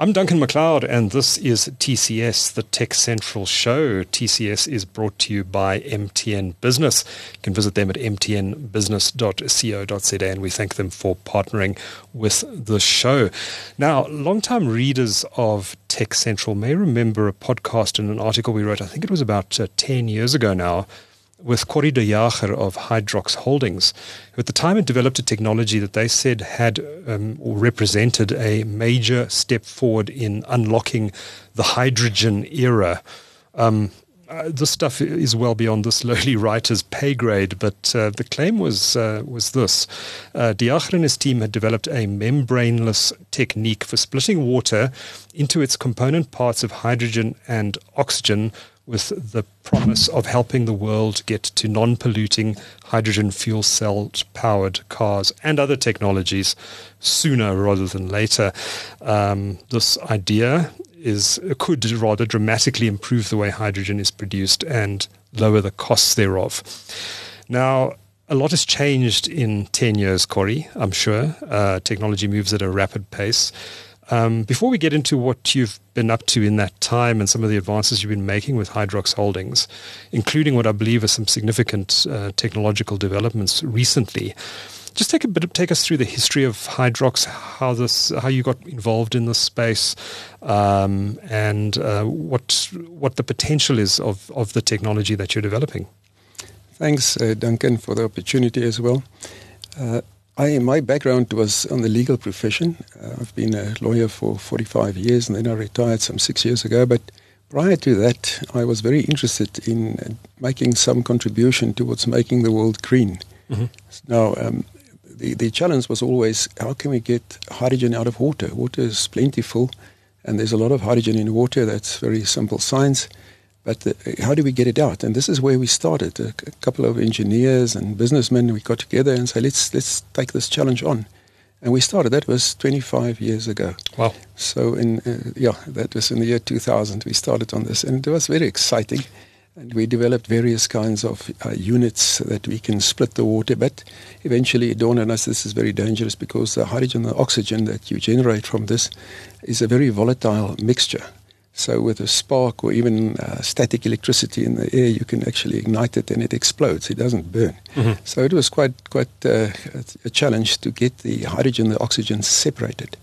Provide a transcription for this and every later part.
I'm Duncan McLeod, and this is TCS, the TechCentral Show. TCS is brought to you by MTN Business. You can visit them at mtnbusiness.co.za, and we thank them for partnering with the show. Now, long-time readers of TechCentral may remember a podcast and an article we wrote, I think it was about uh, 10 years ago now, with Corrie de Jager of Hydrox Holdings, who at the time had developed a technology that they said had um, or represented a major step forward in unlocking the hydrogen era. Um, uh, this stuff is well beyond this lowly writer's pay grade, but uh, the claim was uh, was this: uh, Jager and his team had developed a membraneless technique for splitting water into its component parts of hydrogen and oxygen with the promise of helping the world get to non polluting hydrogen fuel cell powered cars and other technologies sooner rather than later. Um, this idea is could rather dramatically improve the way hydrogen is produced and lower the costs thereof. Now, a lot has changed in 10 years, Corrie, I'm sure. Uh, technology moves at a rapid pace. Um, before we get into what you've been up to in that time and some of the advances you've been making with Hydrox Holdings, including what I believe are some significant uh, technological developments recently, just take a bit of, take us through the history of Hydrox, how this, how you got involved in this space, um, and uh, what what the potential is of of the technology that you're developing. Thanks, uh, Duncan, for the opportunity as well. Uh, I, my background was on the legal profession. Uh, I've been a lawyer for 45 years and then I retired some six years ago. But prior to that, I was very interested in uh, making some contribution towards making the world green. Mm-hmm. Now, um, the, the challenge was always how can we get hydrogen out of water? Water is plentiful and there's a lot of hydrogen in water. That's very simple science. But uh, how do we get it out? And this is where we started. A, a, couple of engineers and businessmen, we got together and said, let's, let's take this challenge on. And we started. That was 25 years ago. Wow. So, in uh, yeah, that was in the year 2000 we started on this. And it was very exciting. And we developed various kinds of uh, units that we can split the water. But eventually it dawned on us this is very dangerous because the hydrogen and the oxygen that you generate from this is a very volatile mixture. So with a spark or even uh, static electricity in the air, you can actually ignite it and it explodes. It doesn't burn. Mm-hmm. So it was quite quite uh, a challenge to get the hydrogen and the oxygen separated.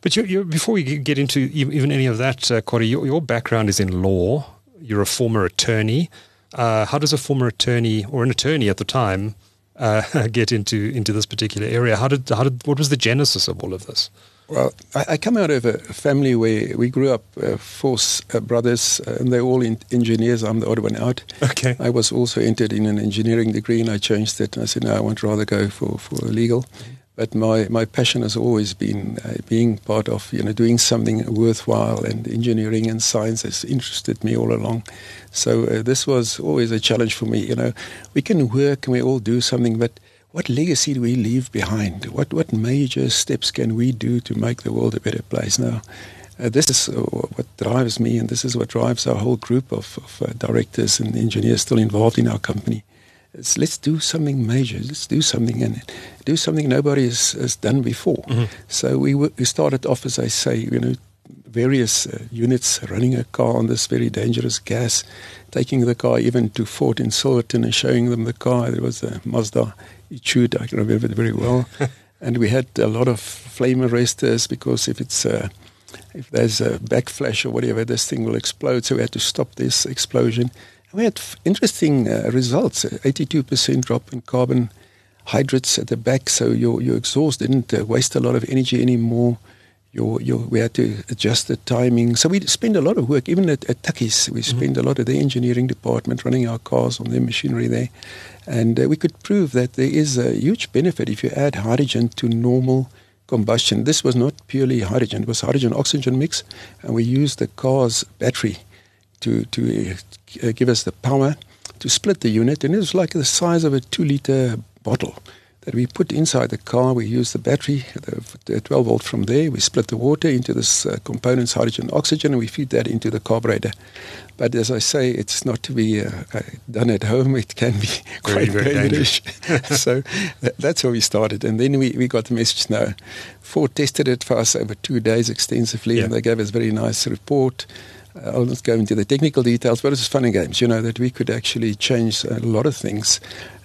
But you, you, before we get into even any of that, uh, Corrie, your, your, background is in law. You're a former attorney. Uh, how does a former attorney or an attorney at the time uh, get into into this particular area? How did how did what was the genesis of all of this? Well, I, I, come out of a family where we grew up uh, four uh, brothers, uh, and they're all in engineers. I'm the odd one out. Okay. I was also entered in an engineering degree, and I changed it. And I said, no, I want rather go for, for legal. But my, my passion has always been uh, being part of, you know, doing something worthwhile, and engineering and science has interested me all along. So uh, this was always a challenge for me. You know, we can work and we all do something, but what legacy do we leave behind? What what major steps can we do to make the world a better place? Now, uh, this is uh, what drives me, and this is what drives our whole group of, of uh, directors and engineers still involved in our company. It's, let's do something major. Let's do something and do something nobody has, has done before. Mm-hmm. So we, w- we started off, as I say, you know, various uh, units running a car on this very dangerous gas, taking the car even to Ford in Silverton and showing them the car. There was a Mazda chewed. I can remember it very well. and we had a lot of flame arresters because if it's uh, if there's a backflash or whatever, this thing will explode. So we had to stop this explosion. And we had f- interesting uh, results: 82% drop in carbon hydrates at the back. So your your exhaust didn't uh, waste a lot of energy anymore. Your, your, we had to adjust the timing. So we spend a lot of work, even at, at Tukkies, we mm-hmm. spend mm-hmm. a lot of the engineering department running our cars on the machinery there. And uh, we could prove that there is a huge benefit if you add hydrogen to normal combustion. This was not purely hydrogen, it was hydrogen oxygen mix, and we used the car's battery to, to uh, give us the power to split the unit. And it was like the size of a two liter bottle that we put inside the car. We use the battery, the, the 12 volt from there. We split the water into this uh, components, hydrogen oxygen, and we feed that into the carburetor. But as I say, it's not to be uh, uh done at home. It can be quite very, very dangerous. so that's how we started. And then we, we got the message now. Ford tested it for us over two days extensively, yeah. and they gave us a very nice report. Uh, I'll not go into the technical details, but it's fun and games, you know, that we could actually change a lot of things.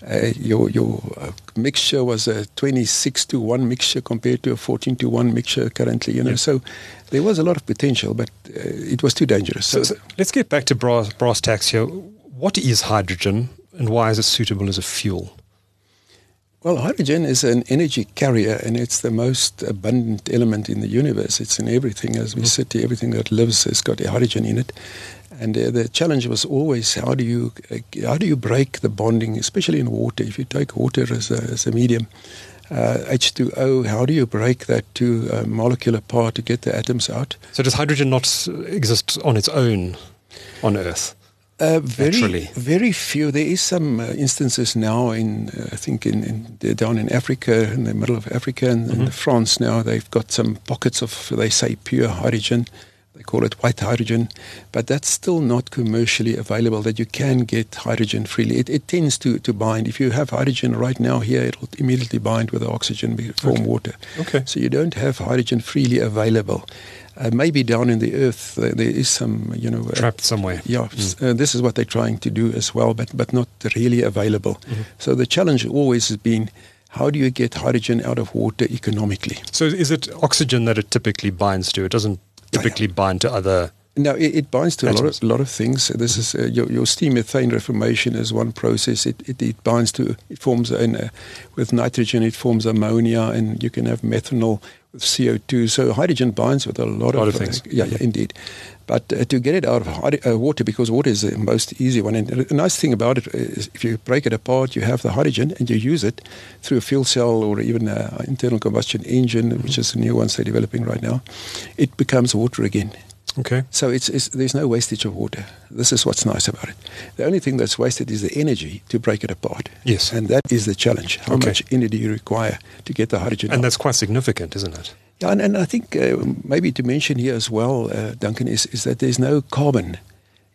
Uh, your your uh, mixture was a 26 to 1 mixture compared to a 14 to 1 mixture currently, you know. Yeah. So there was a lot of potential, but uh, it was too dangerous. So, so, let's get back to brass, brass tacks here. What is hydrogen and why is it suitable as a fuel? Well, hydrogen is an energy carrier and it's the most abundant element in the universe. It's in everything as we mm. sit here, everything that lives has got hydrogen in it. And uh, the challenge was always how do you uh, how do you break the bonding, especially in water? If you take water as a, as a medium, uh, H2O, how do you break that to a molecular part to get the atoms out? So does hydrogen not exist on its own on Earth? Uh, very, Naturally. very few. There is some uh, instances now in, uh, I think, in, in, down in Africa, in the middle of Africa, and mm-hmm. in France now, they've got some pockets of, they say, pure hydrogen. They call it white hydrogen, but that's still not commercially available. That you can get hydrogen freely. It, it tends to, to bind. If you have hydrogen right now here, it'll immediately bind with the oxygen, form okay. water. Okay. So you don't have hydrogen freely available. Uh, maybe down in the earth uh, there is some, you know, uh, trapped somewhere. Yeah, mm. this is what they're trying to do as well, but but not really available. Mm-hmm. So the challenge always has been. How do you get hydrogen out of water economically? So, is it oxygen that it typically binds to? It doesn't typically bind to other no, it, it, binds to a lot of, lot of things. This is uh, your, your, steam methane reformation is one process. It, it, it binds to, it forms in, uh, with nitrogen, it forms ammonia, and you can have methanol with CO2. So hydrogen binds with a lot, a lot of, of, things. Uh, yeah, yeah, indeed. But uh, to get it out of uh, water, because water is the most easy one. And the nice thing about it is if you break it apart, you have the hydrogen and you use it through a fuel cell or even an internal combustion engine, mm-hmm. which is the new ones they're developing right now. It becomes water again. Okay. So it's, it's, there's no wastage of water. This is what's nice about it. The only thing that's wasted is the energy to break it apart. Yes. And that is the challenge. How okay. much energy you require to get the hydrogen And out. that's quite significant, isn't it? Yeah, and, and I think uh, maybe to mention here as well, uh, Duncan, is, is that there's no carbon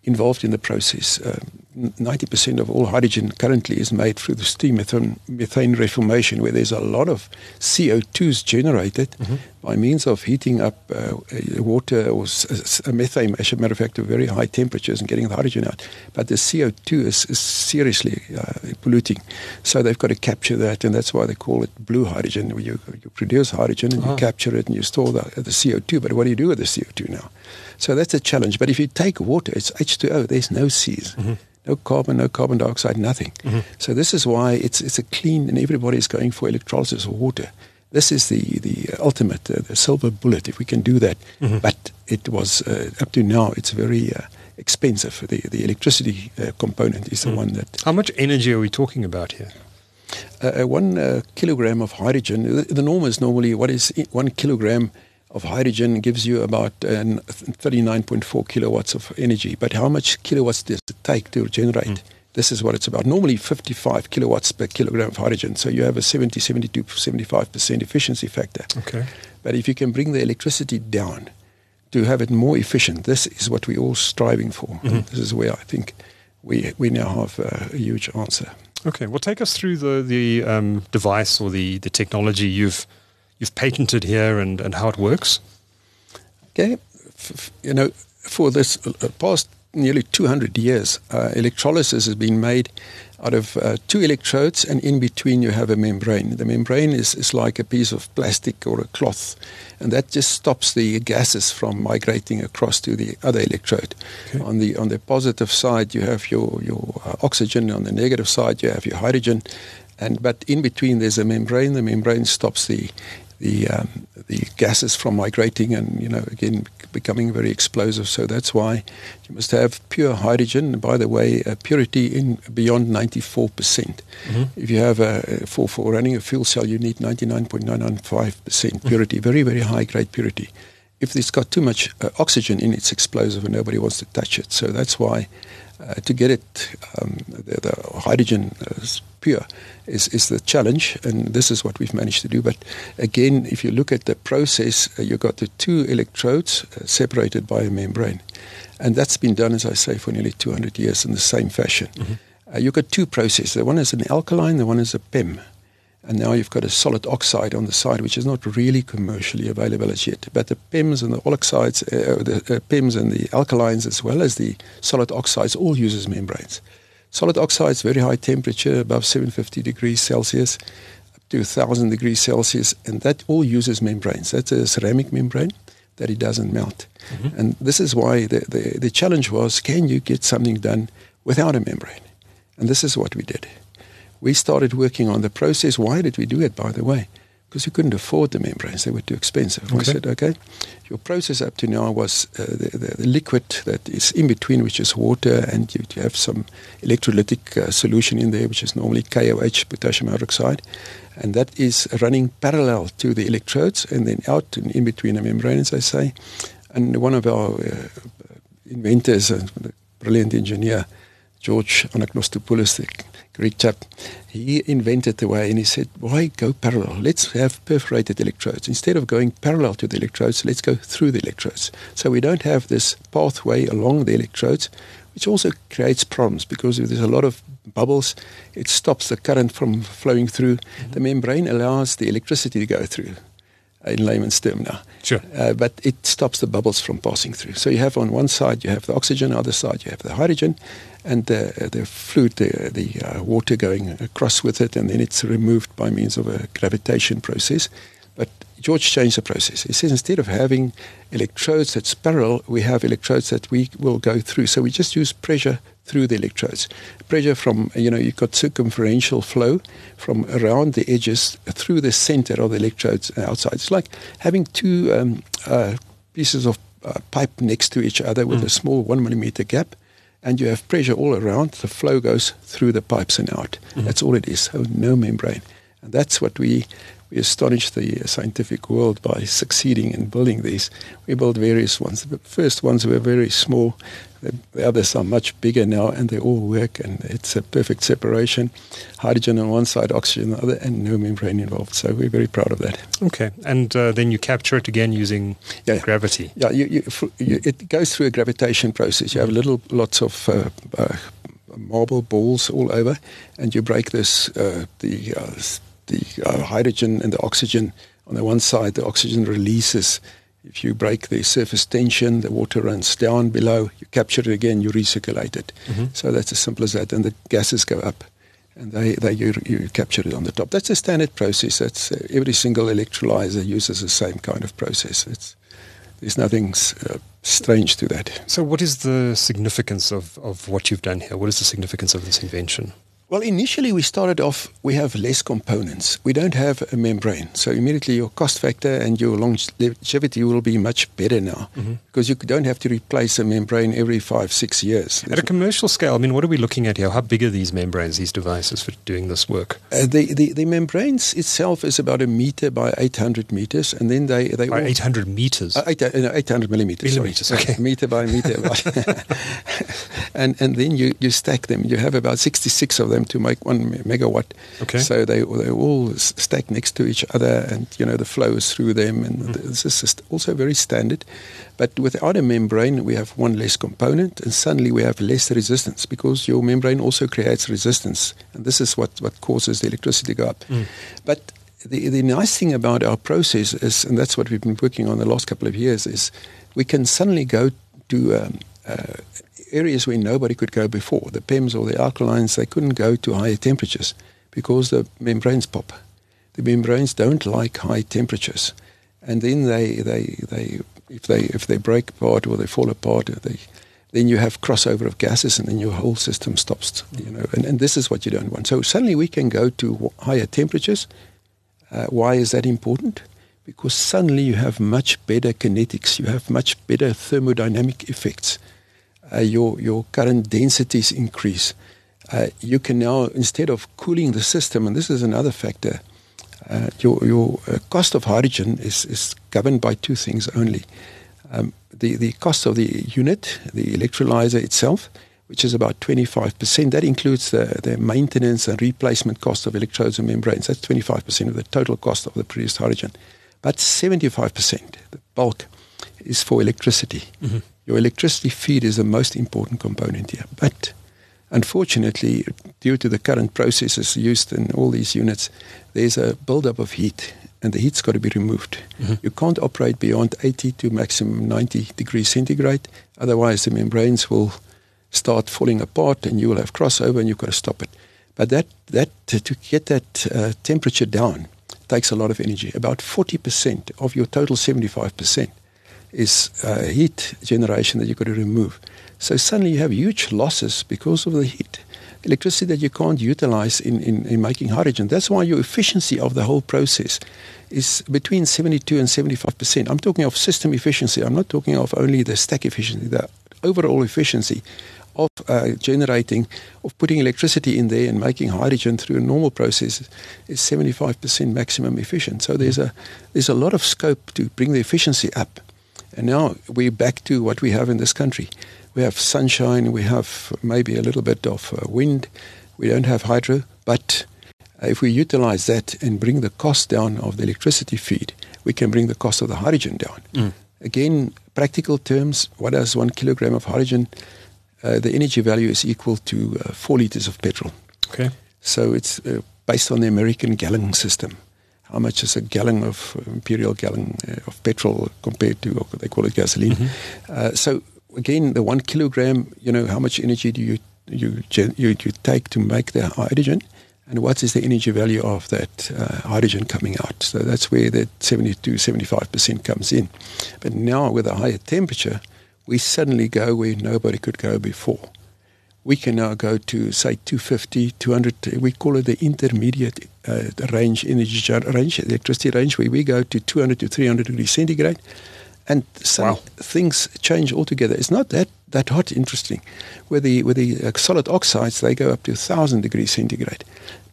involved in the process. Uh, 90% of all hydrogen currently is made through the steam methane, methane reformation, where there's a lot of CO2s generated mm-hmm. By means of heating up uh, water or s- methane, as a matter of fact, to very high temperatures and getting the hydrogen out. But the CO2 is, is seriously uh, polluting. So they've got to capture that, and that's why they call it blue hydrogen, where you, you produce hydrogen and uh-huh. you capture it and you store the, the CO2. But what do you do with the CO2 now? So that's a challenge. But if you take water, it's H2O, there's no C's. Mm-hmm no carbon, no carbon dioxide, nothing. Mm-hmm. So this is why it's it's a clean, and everybody is going for electrolysis of water. This is the the ultimate, uh, the silver bullet. If we can do that, mm-hmm. but it was uh, up to now, it's very uh, expensive. The the electricity uh, component is the mm-hmm. one that. How much energy are we talking about here? Uh, uh, one kilogram of hydrogen. The, the norm is normally what is one kilogram of hydrogen gives you about uh, 39.4 kilowatts of energy. But how much kilowatts does it take to generate? Mm. This is what it's about. Normally 55 kilowatts per kilogram of hydrogen. So you have a 70, 72, 75% efficiency factor. Okay. But if you can bring the electricity down to have it more efficient, this is what we're all striving for. Mm-hmm. This is where I think we, we now have a, a huge answer. Okay. Well, take us through the, the um, device or the, the technology you've – you've patented here and, and how it works? Okay, F- you know, for this uh, past nearly 200 years, uh, electrolysis has been made out of uh, two electrodes, and in between you have a membrane. The membrane is, is like a piece of plastic or a cloth, and that just stops the gases from migrating across to the other electrode. Okay. On the on the positive side, you have your your uh, oxygen. On the negative side, you have your hydrogen. And but in between, there's a membrane. The membrane stops the the um, the gases from migrating and you know again becoming very explosive. So that's why you must have pure hydrogen. by the way, uh, purity in beyond 94 percent. Mm-hmm. If you have a for for running a fuel cell, you need 99.995 percent purity, very very high grade purity. if it's got too much uh, oxygen in it's explosive and nobody wants to touch it. So that's why uh, to get it, um, the, the, hydrogen uh, pure is, is the challenge, and this is what we've managed to do. But again, if you look at the process, uh, you've got the two electrodes uh, separated by a membrane. And that's been done, as I say, for nearly 200 years in the same fashion. Mm-hmm. Uh, you've got two processes. The one is an alkaline, the one is a PEM. And now you've got a solid oxide on the side, which is not really commercially available as yet. But the PEMs and the oxides, uh, the uh, PEMs and the alkalines, as well as the solid oxides, all uses membranes. Solid oxides, very high temperature, above 750 degrees Celsius, up to 1000 degrees Celsius, and that all uses membranes. That's a ceramic membrane that it doesn't melt. Mm-hmm. And this is why the, the, the challenge was can you get something done without a membrane? And this is what we did we started working on the process. Why did we do it, by the way? Because we couldn't afford the membranes, they were too expensive. Okay. We said, okay, your process up to now was uh, the, the, the, liquid that is in between, which is water, and you, you have some electrolytic uh, solution in there, which is normally KOH, potassium hydroxide, and that is running parallel to the electrodes and then out and in between the membranes, I say. And one of our uh, inventors, a brilliant engineer, George Anagnostopoulos, the Greek chap, he invented the way and he said, why go parallel? Let's have perforated electrodes. Instead of going parallel to the electrodes, let's go through the electrodes. So we don't have this pathway along the electrodes, which also creates problems because if there's a lot of bubbles, it stops the current from flowing through. Mm-hmm. The membrane allows the electricity to go through in layman's term now. Sure. Uh, but it stops the bubbles from passing through. So you have on one side you have the oxygen, on the other side you have the hydrogen, and the, the fluid, the, the uh, water going across with it, and then it's removed by means of a gravitation process. But George changed the process. He says instead of having electrodes that's parallel, we have electrodes that we will go through. So we just use pressure through the electrodes. Pressure from, you know, you've got circumferential flow from around the edges through the center of the electrodes outside. It's like having two um, uh, pieces of uh, pipe next to each other with mm. a small one millimeter gap and you have pressure all around. The flow goes through the pipes and out. Mm-hmm. That's all it is. So no membrane. And that's what we we astonished the scientific world by succeeding in building these. We built various ones. The first ones were very small. The others are much bigger now, and they all work, and it's a perfect separation. Hydrogen on one side, oxygen on the other, and no membrane involved. So we're very proud of that. Okay, and uh, then you capture it again using yeah. gravity. Yeah, you, you, you, it goes through a gravitation process. You have little lots of uh, uh, marble balls all over, and you break this uh, the uh, the uh, hydrogen and the oxygen on the one side, the oxygen releases. If you break the surface tension, the water runs down below. You capture it again, you recirculate it. Mm-hmm. So that's as simple as that. And the gases go up, and they, they you, you capture it on the top. That's a standard process. That's uh, every single electrolyzer uses the same kind of process. It's there's nothing uh, strange to that. So, what is the significance of, of what you've done here? What is the significance of this invention? Well, initially we started off, we have less components. We don't have a membrane. So immediately your cost factor and your longevity will be much better now mm-hmm. because you don't have to replace a membrane every five, six years. At a commercial scale, I mean, what are we looking at here? How big are these membranes, these devices for doing this work? Uh, the, the, the membranes itself is about a meter by 800 meters. And then they... they by all, 800 meters? Uh, eight, uh, no, 800 millimeters. Millimeters, sorry. okay. meter by meter. and, and then you, you stack them. You have about 66 of them them to make one megawatt. Okay. So they they all stack next to each other, and you know the flow is through them, and mm. this is also very standard. But without a membrane, we have one less component, and suddenly we have less resistance because your membrane also creates resistance, and this is what what causes the electricity to go up. Mm. But the, the nice thing about our process is, and that's what we've been working on the last couple of years, is we can suddenly go to um, uh, areas where nobody could go before. The PEMs or the alkalines, they couldn't go to higher temperatures because the membranes pop. The membranes don't like high temperatures. And then they, they, they, if, they, if they break apart or they fall apart, they, then you have crossover of gases and then your whole system stops. You know, and, and this is what you don't want. So suddenly we can go to higher temperatures. Uh, why is that important? Because suddenly you have much better kinetics, you have much better thermodynamic effects uh, your, your current densities increase. Uh, you can now, instead of cooling the system, and this is another factor, uh, your, your uh, cost of hydrogen is, is governed by two things only. Um, the, the cost of the unit, the electrolyzer itself, which is about 25%. That includes the, the maintenance and replacement cost of electrodes and membranes. That's 25% of the total cost of the produced hydrogen. But 75%, the bulk, is for electricity. Mm-hmm. Your electricity feed is the most important component here. But unfortunately, due to the current processes used in all these units, there's a buildup of heat, and the heat's got to be removed. Mm-hmm. You can't operate beyond 80 to maximum 90 degrees centigrade, otherwise, the membranes will start falling apart and you will have crossover and you've got to stop it. But that, that to get that uh, temperature down takes a lot of energy. About 40% of your total 75% is uh, heat generation that you've got to remove. So suddenly you have huge losses because of the heat. Electricity that you can't utilize in, in, in making hydrogen. That's why your efficiency of the whole process is between 72 and 75%. I'm talking of system efficiency. I'm not talking of only the stack efficiency, the overall efficiency of uh, generating, of putting electricity in there and making hydrogen through a normal process is 75% maximum efficient. So there's a, there's a lot of scope to bring the efficiency up. And now we're back to what we have in this country. We have sunshine, we have maybe a little bit of uh, wind, we don't have hydro, but if we utilize that and bring the cost down of the electricity feed, we can bring the cost of the hydrogen down. Mm. Again, practical terms, what does one kilogram of hydrogen uh, the energy value is equal to uh, four liters of petrol. Okay. So it's uh, based on the American gallon system. How much is a gallon of imperial gallon uh, of petrol compared to what they call it gasoline? Mm-hmm. Uh, so again, the one kilogram, you know, how much energy do you you you, you take to make the hydrogen? and what is the energy value of that uh, hydrogen coming out. So that's where that 72, 75% comes in. But now with a higher temperature, we suddenly go where nobody could go before. We can now go to, say, 250, 200, we call it the intermediate uh, range energy range, electricity range, where we go to 200 to 300 degrees centigrade. And some wow. things change altogether. It's not that, that hot, interesting. With the, with the uh, solid oxides, they go up to 1,000 degrees centigrade.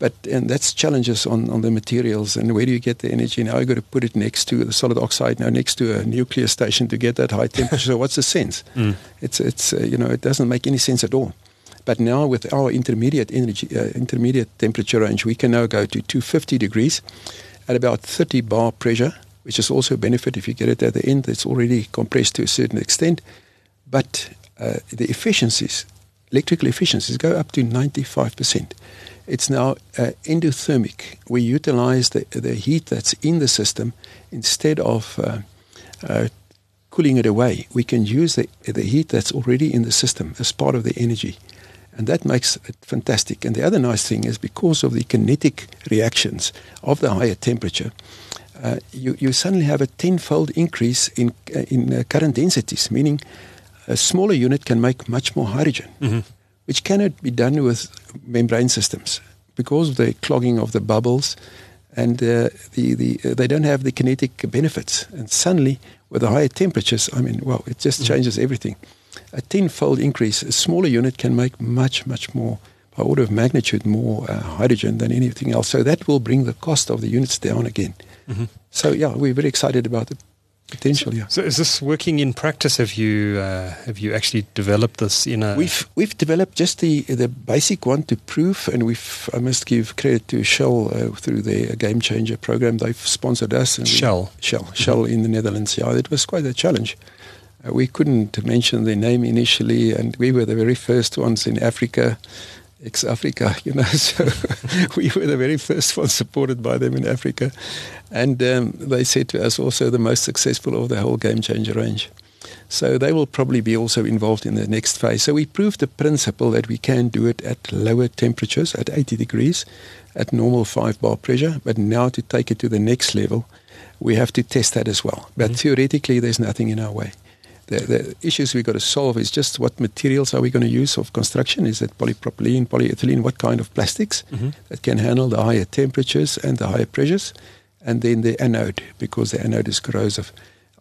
But and that's challenges on, on the materials and where do you get the energy? Now you've got to put it next to the solid oxide, now next to a nuclear station to get that high temperature. so what's the sense? Mm. It's it's uh, you know it doesn't make any sense at all. But now with our intermediate energy, uh, intermediate temperature range, we can now go to 250 degrees at about 30 bar pressure, which is also a benefit if you get it at the end. It's already compressed to a certain extent, but uh, the efficiencies, electrical efficiencies, go up to 95 percent. It's now uh, endothermic. We utilize the, the heat that's in the system instead of uh, uh, cooling it away. We can use the, the heat that's already in the system as part of the energy. And that makes it fantastic. And the other nice thing is because of the kinetic reactions of the higher temperature, uh, you, you suddenly have a tenfold increase in, uh, in uh, current densities, meaning a smaller unit can make much more hydrogen. Mm-hmm which cannot be done with membrane systems because of the clogging of the bubbles and uh, the, the, uh, they don't have the kinetic benefits. And suddenly, with the higher temperatures, I mean, well, it just mm-hmm. changes everything. A tenfold increase, a smaller unit can make much, much more, by order of magnitude, more uh, hydrogen than anything else. So that will bring the cost of the units down again. Mm-hmm. So, yeah, we're very excited about the potential. Yeah. So, is this working in practice? Have you uh, have you actually developed this in a? We've we've developed just the the basic one to prove, and we've I must give credit to Shell uh, through their Game Changer program. They've sponsored us. And Shell. We, Shell. Mm-hmm. Shell in the Netherlands. Yeah, it was quite a challenge. Uh, we couldn't mention their name initially, and we were the very first ones in Africa ex Africa, you know. So we were the very first ones supported by them in Africa. And um, they said to us also the most successful of the whole game changer range. So they will probably be also involved in the next phase. So we proved the principle that we can do it at lower temperatures, at 80 degrees, at normal 5 bar pressure. But now to take it to the next level, we have to test that as well. But mm-hmm. theoretically, there's nothing in our way the, the issues we've got to solve is just what materials are we going to use of construction? Is it polypropylene, polyethylene? What kind of plastics mm-hmm. that can handle the higher temperatures and the higher pressures? And then the anode, because the anode is corrosive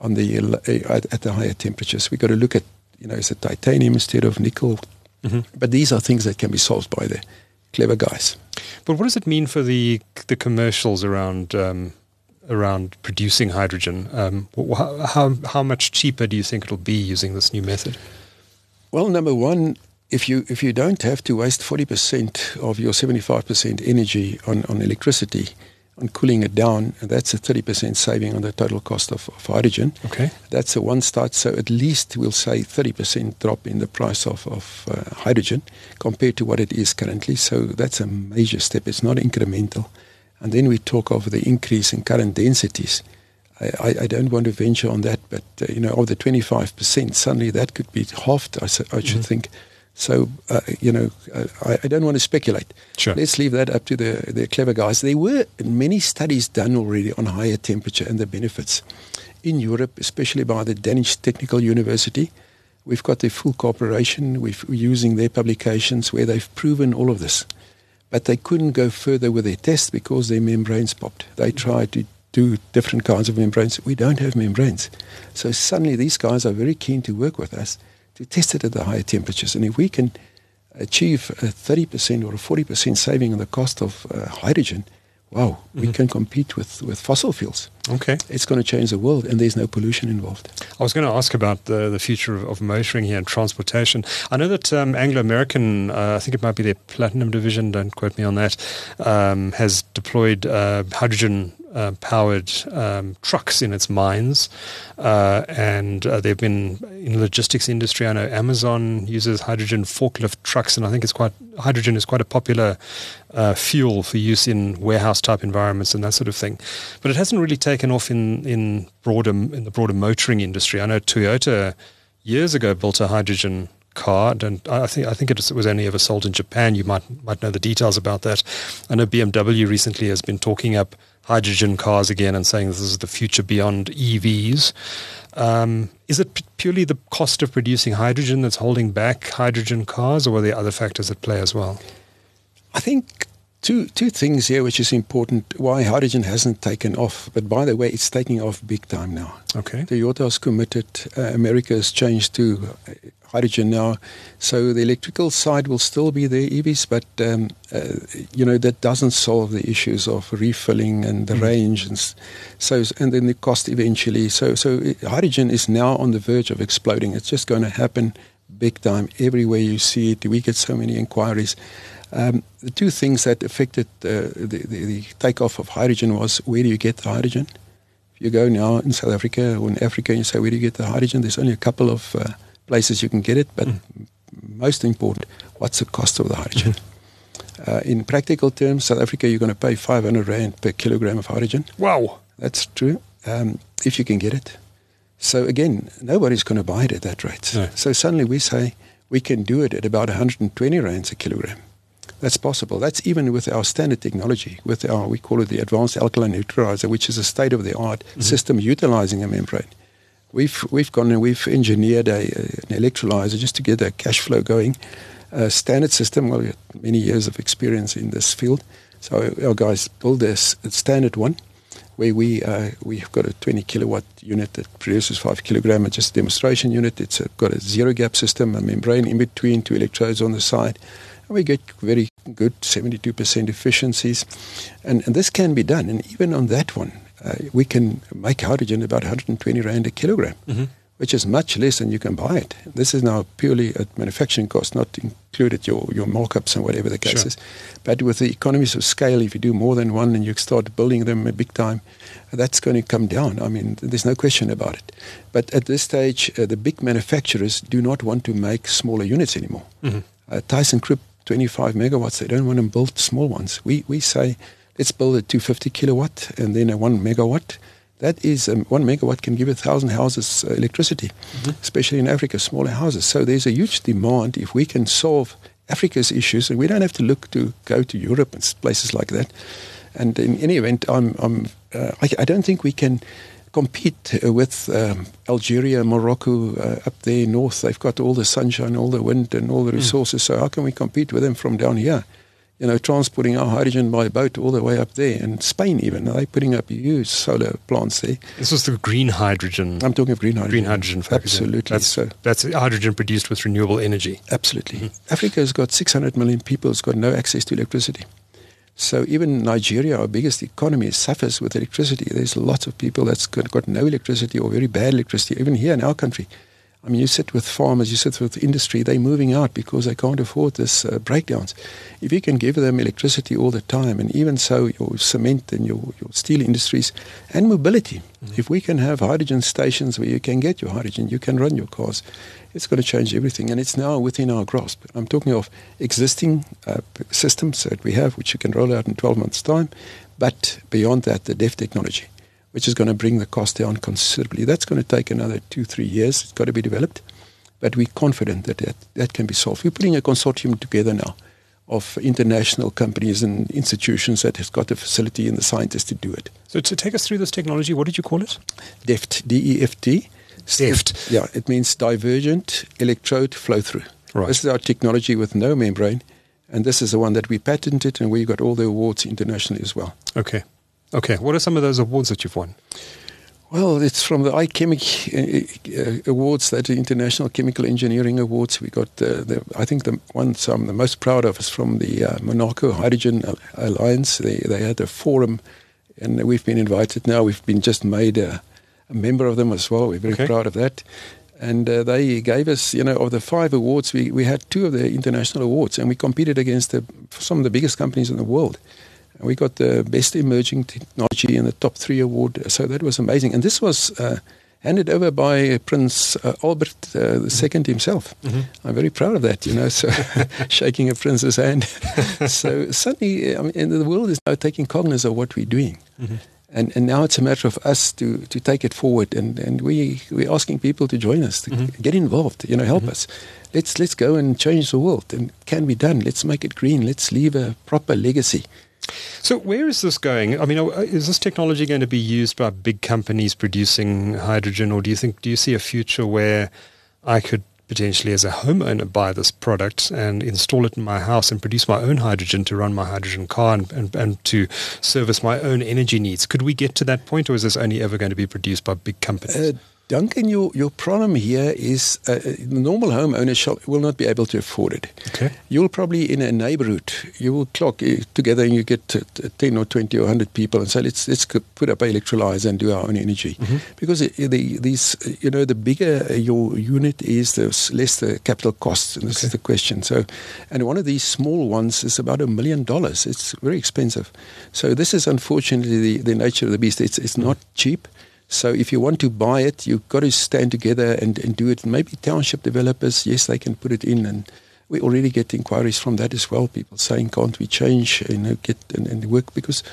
on the uh, at the higher temperatures. We've got to look at, you know, is it titanium instead of nickel? Mm-hmm. But these are things that can be solved by the clever guys. But what does it mean for the the commercials around um, around producing hydrogen? Um, how how much cheaper do you think it'll be using this new method? Well, number one, if you if you don't have to waste forty percent of your seventy five percent energy on, on electricity, on cooling it down, that's a 30% saving on the total cost of, of, hydrogen. Okay. That's a one start. So at least we'll say 30% drop in the price of, of uh, hydrogen compared to what it is currently. So that's a major step. It's not incremental. And then we talk of the increase in current densities. I, I, don't want to venture on that, but uh, you know, of the 25%, suddenly that could be halved, I, I should mm-hmm. think. So, uh, you know, uh, I, I, don't want to speculate. Sure. Let's leave that up to the, the clever guys. There were many studies done already on higher temperature and the benefits. In Europe, especially by the Danish Technical University, we've got the full cooperation. We're using their publications where they've proven all of this. But they couldn't go further with their tests because their membranes popped. They tried to do different kinds of membranes. We don't have membranes. So suddenly these guys are very keen to work with us to test it at the higher temperatures. And if we can achieve a 30% or a 40% saving on the cost of uh, hydrogen, wow, mm-hmm. we can compete with, with fossil fuels. Okay. It's going to change the world, and there's no pollution involved. I was going to ask about the, the future of, of motoring here and transportation. I know that um, Anglo American, uh, I think it might be their platinum division, don't quote me on that, um, has deployed uh, hydrogen uh, powered um, trucks in its mines, uh, and uh, they've been in the logistics industry. I know Amazon uses hydrogen forklift trucks, and I think it's quite hydrogen is quite a popular uh, fuel for use in warehouse type environments and that sort of thing. But it hasn't really taken off in in broader in the broader motoring industry. I know Toyota years ago built a hydrogen car, and I think I think it was only ever sold in Japan. You might might know the details about that. I know BMW recently has been talking up hydrogen cars again and saying this is the future beyond EVs. Um, is it purely the cost of producing hydrogen that's holding back hydrogen cars, or are there other factors at play as well? I think two two things here which is important why hydrogen hasn't taken off but by the way it's taking off big time now okay toyota's committed uh, america has changed to hydrogen now. So the electrical side will still be there, EVs, but um, uh, you know that doesn't solve the issues of refilling and the mm. range, and so and then the cost eventually. So so hydrogen is now on the verge of exploding. It's just going to happen big time everywhere you see it. We get so many inquiries. Um, the two things that affected uh, the, the, the takeoff of hydrogen was where do you get the hydrogen? If you go now in South Africa or in Africa and you say where do you get the hydrogen, there's only a couple of uh, places you can get it, but mm. most important, what's the cost of the hydrogen? Mm-hmm. Uh, in practical terms, South Africa, you're going to pay 500 rand per kilogram of hydrogen. Wow. That's true, um, if you can get it. So again, nobody's going to buy it at that rate. No. So suddenly we say we can do it at about 120 rands a kilogram. That's possible. That's even with our standard technology, with our, we call it the advanced alkaline neutralizer, which is a state of the art mm-hmm. system utilizing a membrane. We've we've gone and we've engineered a, an electrolyzer just to get a cash flow going. A standard system. Well, we have many years of experience in this field, so our guys build this standard one, where we uh, we've got a 20 kilowatt unit that produces five kilogram. It's just a demonstration unit. It's got a zero gap system, a membrane in between, two electrodes on the side. We get very good 72% efficiencies, and, and this can be done. And even on that one, uh, we can make hydrogen about 120 rand a kilogram, mm-hmm. which is much less than you can buy it. This is now purely at manufacturing cost, not included your, your markups and whatever the case sure. is. But with the economies of scale, if you do more than one and you start building them a big time, that's going to come down. I mean, there's no question about it. But at this stage, uh, the big manufacturers do not want to make smaller units anymore. Mm-hmm. Uh, ThyssenKrupp, 25 megawatts, they don't want to build small ones. We, we say let's build a 250 kilowatt and then a 1 megawatt. That is, um, 1 megawatt can give a 1,000 houses uh, electricity, mm-hmm. especially in Africa, smaller houses. So there's a huge demand if we can solve Africa's issues, and we don't have to look to go to Europe and places like that. And in any event, I'm, I'm, uh, I, I, don't think we can compete with um, Algeria, Morocco uh, up there north. They've got all the sunshine, all the wind, and all the mm. resources. Mm. So how can we compete with them from down here? you know, transporting our hydrogen by boat all the way up there. And Spain, even, they're putting up huge solar plants there. This was the green hydrogen. I'm talking of green hydrogen. Green hydrogen Absolutely. That's, so, that's hydrogen produced with renewable energy. Absolutely. Mm-hmm. Africa has got 600 million people, it's got no access to electricity. So even Nigeria, our biggest economy, suffers with electricity. There's lots of people that's got, no electricity or very bad electricity. Even here in our country, I mean, you sit with farmers, you sit with industry, they're moving out because they can't afford this uh, breakdowns. If you can give them electricity all the time, and even so, your cement and your, your steel industries and mobility, mm-hmm. if we can have hydrogen stations where you can get your hydrogen, you can run your cars, it's going to change everything. And it's now within our grasp. I'm talking of existing uh, systems that we have, which you can roll out in 12 months' time, but beyond that, the DEFT technology which is going to bring the cost down considerably. That's going to take another two, three years. It's got to be developed. But we're confident that that, that can be solved. We're putting a consortium together now of international companies and institutions that has got the facility and the scientists to do it. So to take us through this technology, what did you call it? DEFT, D-E-F-T. DEFT. Yeah, it means divergent electrode flow through. Right. This is our technology with no membrane, and this is the one that we patented, and we got all the awards internationally as well. Okay. Okay, what are some of those awards that you've won? Well, it's from the IChemE uh, uh, awards, that the International Chemical Engineering Awards. We got uh, the, I think the one I'm the most proud of is from the uh, Monaco Hydrogen Alliance. They they had a forum, and we've been invited now. We've been just made a, a member of them as well. We're very okay. proud of that. And uh, they gave us, you know, of the five awards, we, we had two of the international awards, and we competed against the, some of the biggest companies in the world. And we got the Best Emerging Technology in the top three award. So that was amazing. And this was uh, handed over by Prince uh, Albert uh, II himself. Mm-hmm. I'm very proud of that, you know, so shaking a prince's hand. so suddenly, I mean, the world is now taking cognizance of what we're doing. Mm-hmm. And, and now it's a matter of us to, to take it forward, and, and we we're asking people to join us, to mm-hmm. get involved, you know, help mm-hmm. us. Let's let's go and change the world, and can be done. Let's make it green. Let's leave a proper legacy. So, where is this going? I mean, uh, is this technology going to be used by big companies producing hydrogen, or do you think do you see a future where I could potentially, as a homeowner, buy this product and install it in my house and produce my own hydrogen to run my hydrogen car and, and, and to service my own energy needs? Could we get to that point, or is this only ever going to be produced by big companies? Uh, Duncan, your, your problem here is uh, the normal homeowner shall, will not be able to afford it. Okay. You'll probably, in a neighborhood, you will clock uh, together and you get 10 or 20 or 100 people and say, let's, let's put up an electrolyzer and do our own energy. Mm-hmm. Because the, these, you know, the bigger your unit is, the less the capital costs. And this okay. is the question. So, and one of these small ones is about a million dollars. It's very expensive. So this is unfortunately the, the nature of the beast. It's, it's not cheap. So if you want to buy it, you've got to stand together and, and do it. Maybe township developers, yes, they can put it in. And we already get inquiries from that as well. People saying, can't we change, you know, get and, and work? Because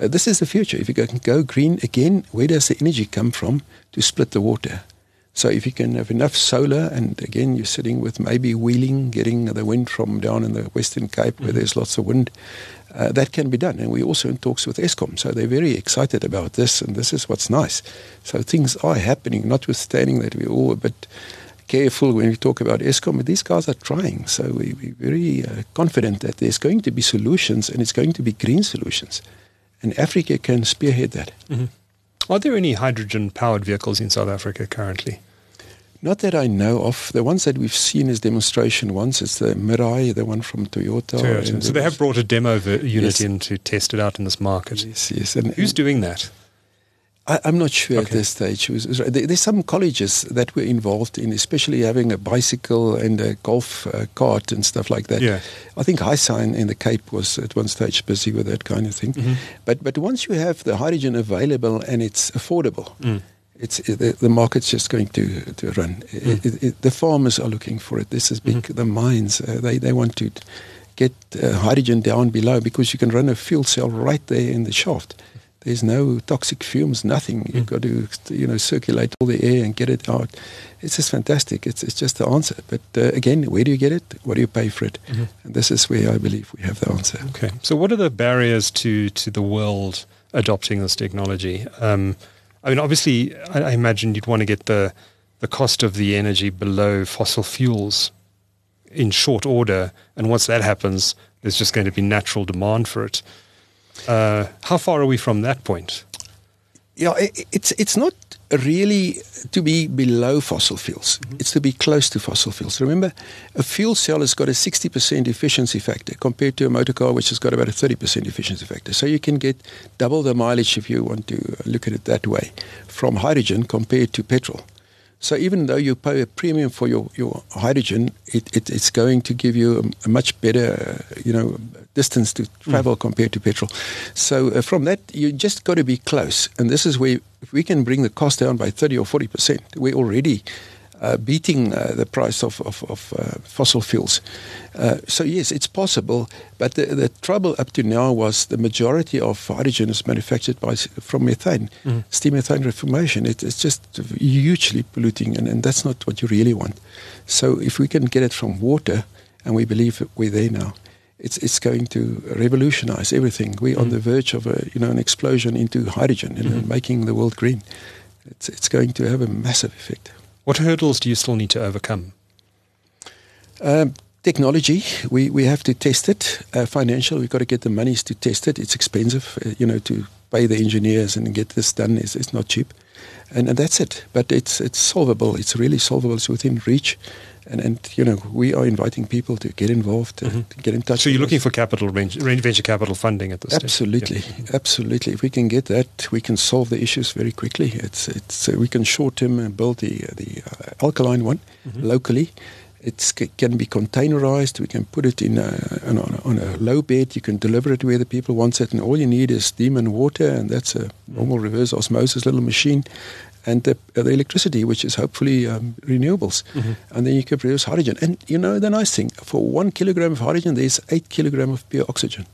uh, this is the future. If you can go green again, where does the energy come from to split the water? So if you can have enough solar, and again, you're sitting with maybe wheeling, getting the wind from down in the Western Cape where mm-hmm. there's lots of wind, uh, that can be done. And we're also in talks with Eskom. So they're very excited about this, and this is what's nice. So things are happening, notwithstanding that we're all a bit careful when we talk about Eskom, but these guys are trying. So we, we're very uh, confident that there's going to be solutions, and it's going to be green solutions. And Africa can spearhead that. Mm-hmm. Are there any hydrogen powered vehicles in South Africa currently? Not that I know of. The ones that we've seen as demonstration ones, it's the Mirai, the one from Toyota. Toyota. So they have brought a demo unit yes. in to test it out in this market. Yes, yes. And, Who's doing that? I, am not sure okay. at this stage. there's some colleges that were involved in, especially having a bicycle and a golf uh, cart and stuff like that. Yeah. I think HySign in the Cape was at one stage busy with that kind of thing. Mm-hmm. But but once you have the hydrogen available and it's affordable. Mm it's it, the, the, market's just going to to run. Mm. It, the farmers are looking for it. This is big. Mm-hmm. The mines uh, they they want to get uh, hydrogen down below because you can run a fuel cell right there in the shaft. There's no toxic fumes, nothing. Mm. You've got to you know circulate all the air and get it out. It's just fantastic. It's it's just the answer. But uh, again, where do you get it? What do you pay for it? Mm-hmm. And this is where I believe we have the answer. Okay. So what are the barriers to to the world adopting this technology? Um, I mean, obviously, I, I imagine you'd want to get the the cost of the energy below fossil fuels in short order, and once that happens, there's just going to be natural demand for it. Uh, how far are we from that point? Yeah, it, it's it's not really to be below fossil fuels. Mm-hmm. It's to be close to fossil fuels. Remember, a fuel cell has got a 60% efficiency factor compared to a motor car, which has got about a 30% efficiency factor. So you can get double the mileage if you want to look at it that way from hydrogen compared to petrol. So even though you pay a premium for your, your hydrogen, it, it, it's going to give you a, a much better, uh, you know, distance to travel mm. compared to petrol. So uh, from that, you just got to be close. And this is where if we can bring the cost down by 30 or 40%, we're already uh, beating uh, the price of, of, of uh, fossil fuels. Uh, so, yes, it's possible, but the, the, trouble up to now was the majority of hydrogen is manufactured by, from methane, mm. steam methane reformation. It, it's just hugely polluting, and, and that's not what you really want. So, if we can get it from water, and we believe we're there now, it's it's going to revolutionize everything. We're mm. on the verge of a you know an explosion into hydrogen and mm. making the world green. It's it's going to have a massive effect. What hurdles do you still need to overcome? Um, technology, we, we have to test it. Uh, financial, we've got to get the monies to test it. It's expensive, uh, you know, to pay the engineers and get this done is it's not cheap. And, and that's it. But it's, it's solvable. It's really solvable. It's within reach. And, and you know, we are inviting people to get involved, mm-hmm. to get in touch. So you're looking us. for capital range, venture capital funding at this absolutely, stage? Absolutely, absolutely. If we can get that, we can solve the issues very quickly. It's it's uh, we can short term build the uh, the uh, alkaline one mm-hmm. locally. It can be containerized. We can put it in a, on, a, on, a, low bed. You can deliver it where the people want it, and all you need is steam and water, and that's a normal reverse osmosis little machine and the, uh, the electricity, which is hopefully um, renewables. Mm-hmm. And then you can produce hydrogen. And you know, the nice thing for one kilogram of hydrogen, there's eight kilogram of pure oxygen,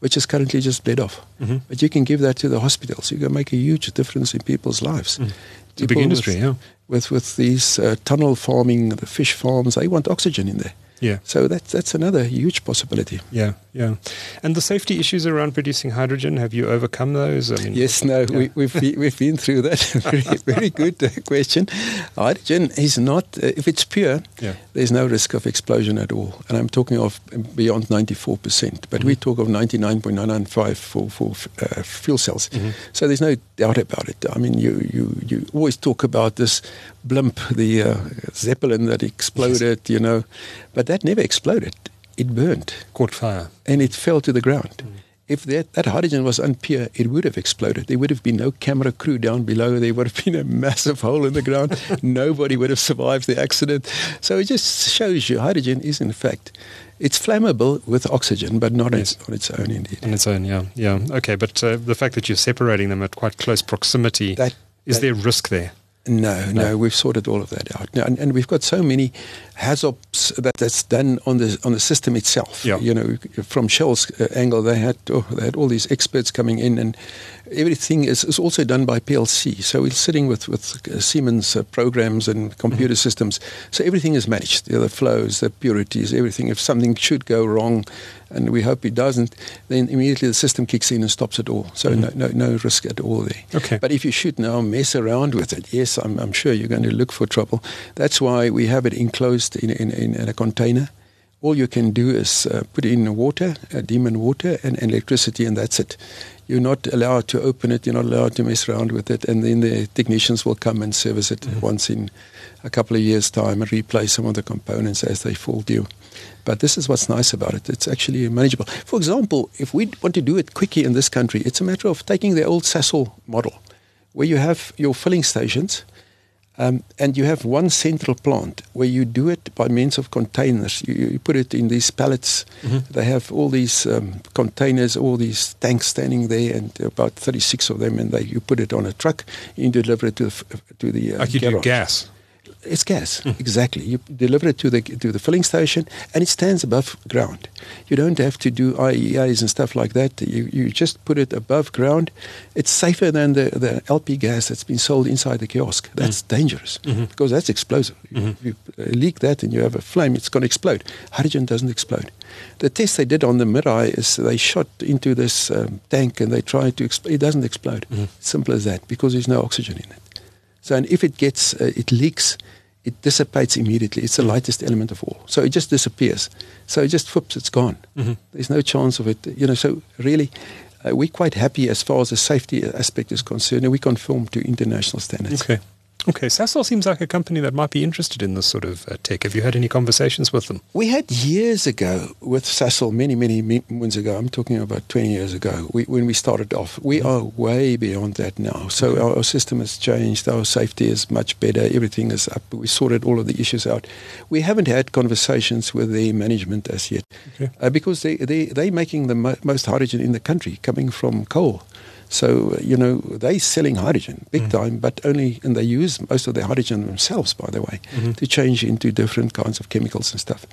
which is currently just bled off. Mm-hmm. But you can give that to the hospitals. You can make a huge difference in people's lives. Mm. It's a big industry, with, yeah. With, with these uh, tunnel farming, the fish farms, they want oxygen in there. Yeah. So that's that's another huge possibility. Yeah, yeah. And the safety issues around producing hydrogen, have you overcome those? I mean, yes, no, yeah. we, have we've, we've been through that. very, very good uh, question. Hydrogen is not, uh, if it's pure, yeah. there's no risk of explosion at all. And I'm talking of beyond 94%, but mm-hmm. we talk of 99.995 for, for uh, fuel cells. Mm-hmm. So there's no doubt about it. I mean, you, you, you always talk about this blimp, the uh, Zeppelin that exploded, yes. you know, but that never exploded. It burned. Caught fire. And it fell to the ground. Mm. If that, that hydrogen was unpure, it would have exploded. There would have been no camera crew down below. There would have been a massive hole in the ground. Nobody would have survived the accident. So it just shows you hydrogen is, in fact, it's flammable with oxygen, but not yes. on its own, indeed. On its own, yeah. Yeah. Okay, but uh, the fact that you're separating them at quite close proximity, that, is that, there risk there? No, no, no, we've sorted all of that out. and, and, we've got so many HAZOPs that that's done on the on the system itself. Yeah. You know, from Shell's uh, angle, they had oh, they had all these experts coming in, and everything is, is also done by PLC. So we're sitting with with uh, Siemens uh, programs and computer mm-hmm. systems. So everything is managed. The flows, the purities, everything. If something should go wrong, and we hope it doesn't, then immediately the system kicks in and stops it all. So mm-hmm. no, no, no risk at all there. Okay. But if you should now mess around with it, yes, I'm, I'm sure you're going to look for trouble. That's why we have it enclosed in, in, in a container. All you can do is uh, put in water, uh, demin water, and, and electricity, and that's it you're not allowed to open it, you're not allowed to mess around with it, and then the technicians will come and service it mm-hmm. once in a couple of years' time and replace some of the components as they fall due. But this is what's nice about it. It's actually manageable. For example, if we want to do it quickly in this country, it's a matter of taking the old Sasol model, where you have your filling stations, um, and you have one central plant where you do it by means of containers. You, you put it in these pallets. Mm-hmm. They have all these um, containers, all these tanks standing there, and about 36 of them. And they, you put it on a truck. and You deliver it to the to the uh, like you do gas. It's gas, mm. exactly. You deliver it to the to the filling station, and it stands above ground. You don't have to do IEAs and stuff like that. You you just put it above ground. It's safer than the, the LP gas that's been sold inside the kiosk. That's mm. dangerous mm-hmm. because that's explosive. Mm-hmm. You, you leak that and you have a flame, it's going to explode. Hydrogen doesn't explode. The test they did on the Mirai is they shot into this um, tank and they tried to. Expl- it doesn't explode. Mm-hmm. Simple as that because there's no oxygen in it. So, and if it gets, uh, it leaks, it dissipates immediately. It's the lightest element of all. So it just disappears. So it just whoops, it's gone. Mm-hmm. There's no chance of it. You know, so really, uh, we're quite happy as far as the safety aspect is concerned, and we conform to international standards. Okay. Okay, Sasol seems like a company that might be interested in this sort of uh, tech. Have you had any conversations with them? We had years ago with Sasol, many, many moons ago. I'm talking about 20 years ago we, when we started off. We mm-hmm. are way beyond that now. So okay. our, our, system has changed. Our safety is much better. Everything is up. We sorted all of the issues out. We haven't had conversations with the management as yet okay. uh, because they, they, they're making the mo- most hydrogen in the country coming from coal. So, you know, they're selling hydrogen big mm time, but only, and they use most of their hydrogen themselves, by the way, mm-hmm. to change into different kinds of chemicals and stuff.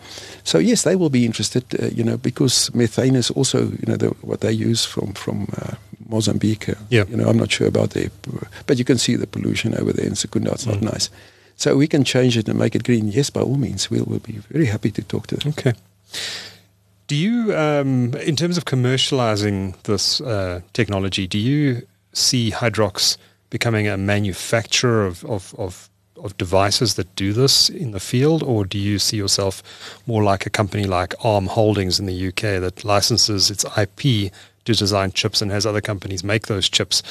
So, yes, they will be interested, uh, you know, because methane is also, you know, the, what they use from, from uh, Mozambique. Uh, yeah. You know, I'm not sure about the, but you can see the pollution over there in Secunda. It's mm not nice. So we can change it and make it green. Yes, by all means, we'll, we'll be very happy to talk to them. Okay. Do you, um, in terms of commercializing this uh, technology, do you see Hydrox becoming a manufacturer of, of, of, of, devices that do this in the field, or do you see yourself more like a company like ARM Holdings in the UK that licenses its IP to design chips and has other companies make those chips?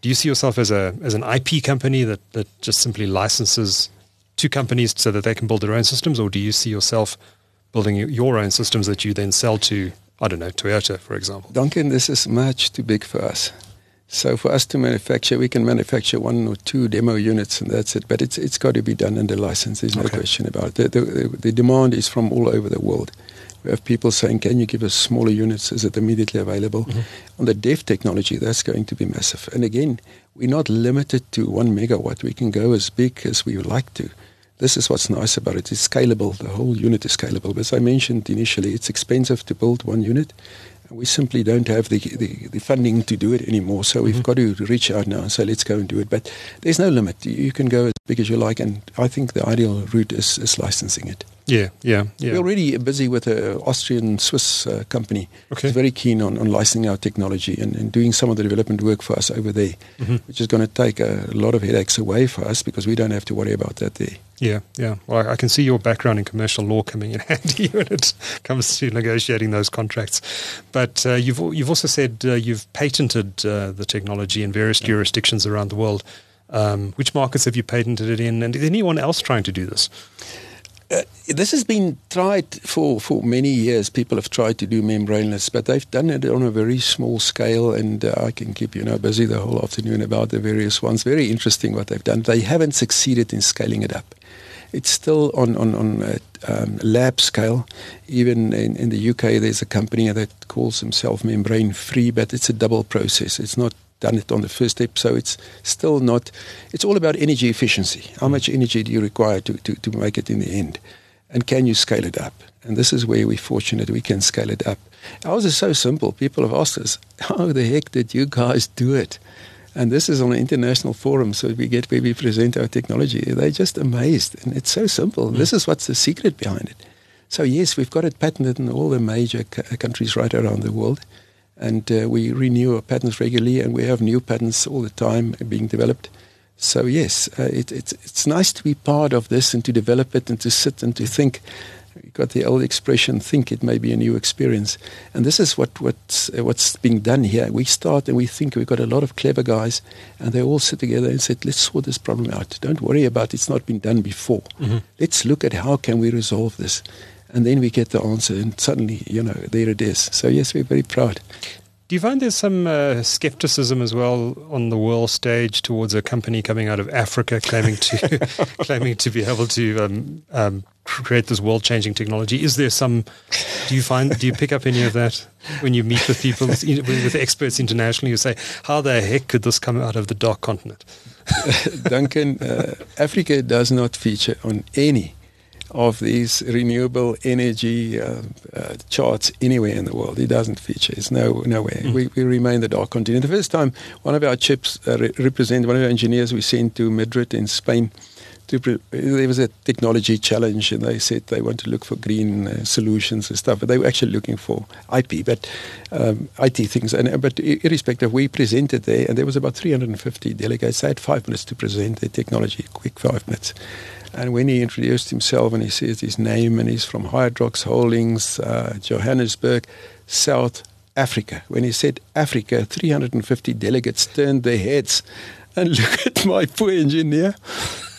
Do you see yourself as a as an IP company that, that just simply licenses to companies so that they can build their own systems, or do you see yourself building your own systems that you then sell to, I don't know, Toyota, for example? Duncan, this is much too big for us. So for us to manufacture, we can manufacture one or two demo units, and that's it. But it's it's got to be done under license. There's no okay. question about it. The, the, the, demand is from all over the world. We have people saying, "Can you give us smaller units? Is it immediately available?" Mm-hmm. On the DEFT technology, that's going to be massive. And again, we're not limited to one megawatt. We can go as big as we would like to. This is what's nice about it. It's scalable. The whole unit is scalable. But as I mentioned initially, it's expensive to build one unit. We simply don't have the, the, the funding to do it anymore. So we've mm-hmm. got to reach out now and say, let's go and do it. But there's no limit. You can go as big as you like. And I think the ideal route is, is licensing it. Yeah, yeah, yeah. We're already busy with an Austrian Swiss uh, company. Okay. very keen on, on licensing our technology and, and doing some of the development work for us over there, mm-hmm. which is going to take a lot of headaches away for us because we don't have to worry about that there. Yeah, yeah. Well, I can see your background in commercial law coming in handy when it comes to negotiating those contracts. But uh, you've you've also said uh, you've patented uh, the technology in various yeah. jurisdictions around the world. Um, which markets have you patented it in, and is anyone else trying to do this? Uh, this has been tried for, for many years. People have tried to do membraneless, but they've done it on a very small scale, and uh, I can keep you know busy the whole afternoon about the various ones. Very interesting what they've done. They haven't succeeded in scaling it up. It's still on on on a um, lab scale. Even in, in the UK, there's a company that calls themselves membrane free, but it's a double process. It's not done it on the first step. So it's still not, it's all about energy efficiency. How much energy do you require to, to, to make it in the end? And can you scale it up? And this is where we're fortunate we can scale it up. Ours is so simple. People have asked us, how the heck did you guys do it? And this is on an international forum, so we get where we present our technology. They're just amazed. And it's so simple. This is what's the secret behind it. So, yes, we've got it patented in all the major c- countries right around the world and uh, we renew our patents regularly, and we have new patents all the time being developed. So yes, uh, it, it's it's nice to be part of this and to develop it and to sit and to think. You got the old expression, "Think it may be a new experience," and this is what what's uh, what's being done here. We start and we think we've got a lot of clever guys, and they all sit together and said, "Let's sort this problem out. Don't worry about it. it's not been done before. Mm-hmm. Let's look at how can we resolve this." And then we get the answer, and suddenly, you know, there it is. So, yes, we're very proud. Do you find there's some uh, skepticism as well on the world stage towards a company coming out of Africa claiming to claiming to be able to um, um, create this world-changing technology? Is there some? Do you find? Do you pick up any of that when you meet with people with experts internationally who say, "How the heck could this come out of the dark continent?" Duncan, uh, Africa does not feature on any of these renewable energy uh, uh, charts anywhere in the world. It doesn't feature. It's no, nowhere. Mm. We, we remain the dark continent. The first time one of our chips uh, re- represent one of our engineers we sent to Madrid in Spain. To there was a technology challenge, and they said they want to look for green uh, solutions and stuff. But they were actually looking for IP, but um, IT things. And but irrespective, we presented there, and there was about 350 delegates. They had five minutes to present their technology, quick five minutes. And when he introduced himself and he says his name and he's from Hydrox Holdings, uh, Johannesburg, South Africa. When he said Africa, 350 delegates turned their heads and look at my poor engineer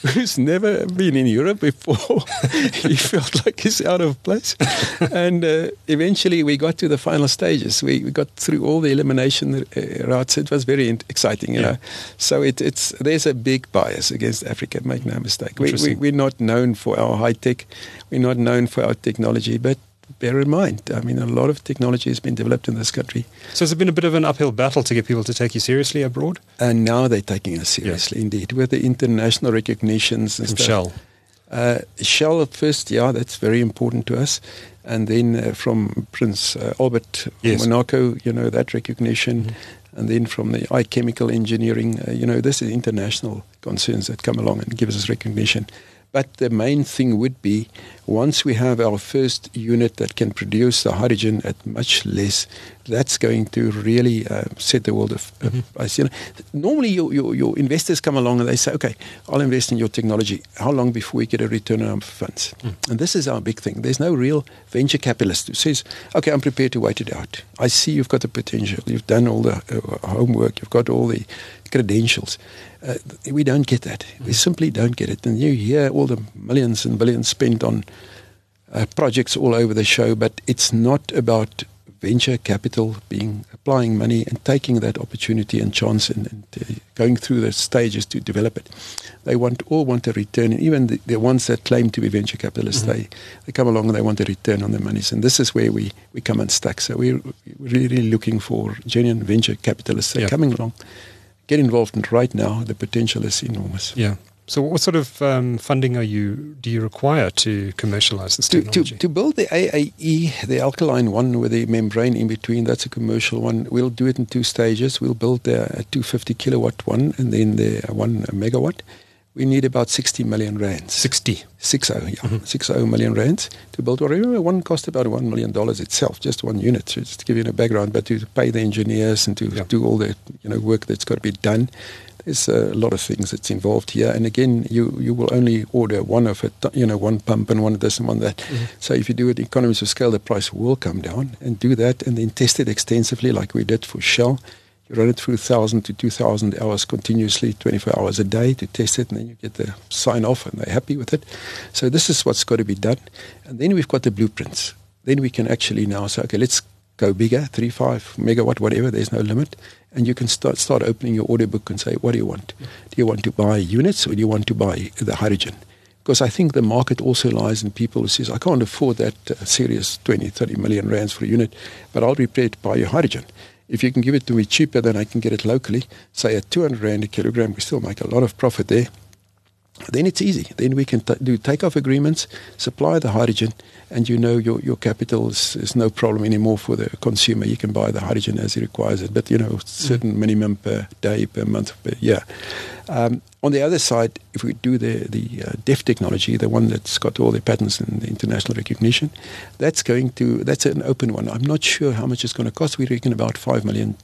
who's never been in Europe before. he felt like he's out of place. and uh, eventually we got to the final stages. We, we got through all the elimination uh, routes. It was very exciting, you yeah. know. So it, it's there's a big bias against Africa, make no mistake. We, we, we're not known for our high tech. We're not known for our technology, but bear in mind. I mean, a lot of technology has been developed in this country. So has it been a bit of an uphill battle to get people to take you seriously abroad? And now they're taking us seriously, yeah. indeed, with the international recognitions and From stuff. Shell. Uh, Shell at first, yeah, that's very important to us. And then uh, from Prince uh, Albert yes. Monaco, you know, that recognition. Mm-hmm. And then from the I Chemical Engineering, uh, you know, this is international concerns that come along and give us recognition. But the main thing would be once we have our first unit that can produce the hydrogen at much less, that's going to really uh, set the world of uh, mm-hmm. You know, normally, your, your, your, investors come along and they say, "Okay, I'll invest in your technology. How long before we get a return on our funds?" Mm. And this is our big thing. There's no real venture capitalist who says, "Okay, I'm prepared to wait it out. I see you've got the potential. You've done all the uh, homework. You've got all the credentials." Uh, we don't get that. We simply don't get it. And you hear all the millions and billions spent on uh, projects all over the show, but it's not about venture capital being applying money and taking that opportunity and chance and, and uh, going through the stages to develop it. They want all want a return, and even the, the ones that claim to be venture capitalists, mm-hmm. they, they come along and they want a return on their monies, and this is where we, we come unstuck. So we're really looking for genuine venture capitalists that are coming along get involved in right now, the potential is enormous. Yeah. So, what sort of um, funding are you do you require to commercialize this technology? To, to, to, build the AAE, the alkaline one with the membrane in between, that's a commercial one. We'll do it in two stages. We'll build the 250 kilowatt one and then the one megawatt we need about 60 million rands. 60? 60, yeah. Mm-hmm. 60 million rands to build one. One cost about $1 million itself, just one unit, so just to give you a background. But to pay the engineers and to yeah. do all the you know work that's got to be done, there's a lot of things that's involved here. And again, you, you will only order one of it, you know, one pump and one of this and one that. Mm-hmm. So if you do it economies of scale, the price will come down and do that and then test it extensively like we did for Shell you run it through 1,000 to 2,000 hours continuously, 24 hours a day to test it, and then you get the sign off and they're happy with it. So this is what's got to be done. And then we've got the blueprints. Then we can actually now say, okay, let's go bigger, 3, 5 megawatt, whatever, there's no limit. And you can start, start opening your order book and say, what do you want? Do you want to buy units or do you want to buy the hydrogen? Because I think the market also lies in people who says, I can't afford that uh, serious 20, 30 million rands for a unit, but I'll be prepared to buy your hydrogen. If you can give it to me cheaper than I can get it locally, say at 200 Rand a kilogram, we still make a lot of profit there. Then it's easy. Then we can t- do takeoff agreements, supply the hydrogen, and you know your, your capital is, is, no problem anymore for the consumer. You can buy the hydrogen as he requires it, but you know, certain mm. minimum per day, per month, per year. Um, on the other side, if we do the, the uh, DEFT technology, the one that's got all the patents and the international recognition, that's going to, that's an open one. I'm not sure how much it's going to cost. We reckon about $5 million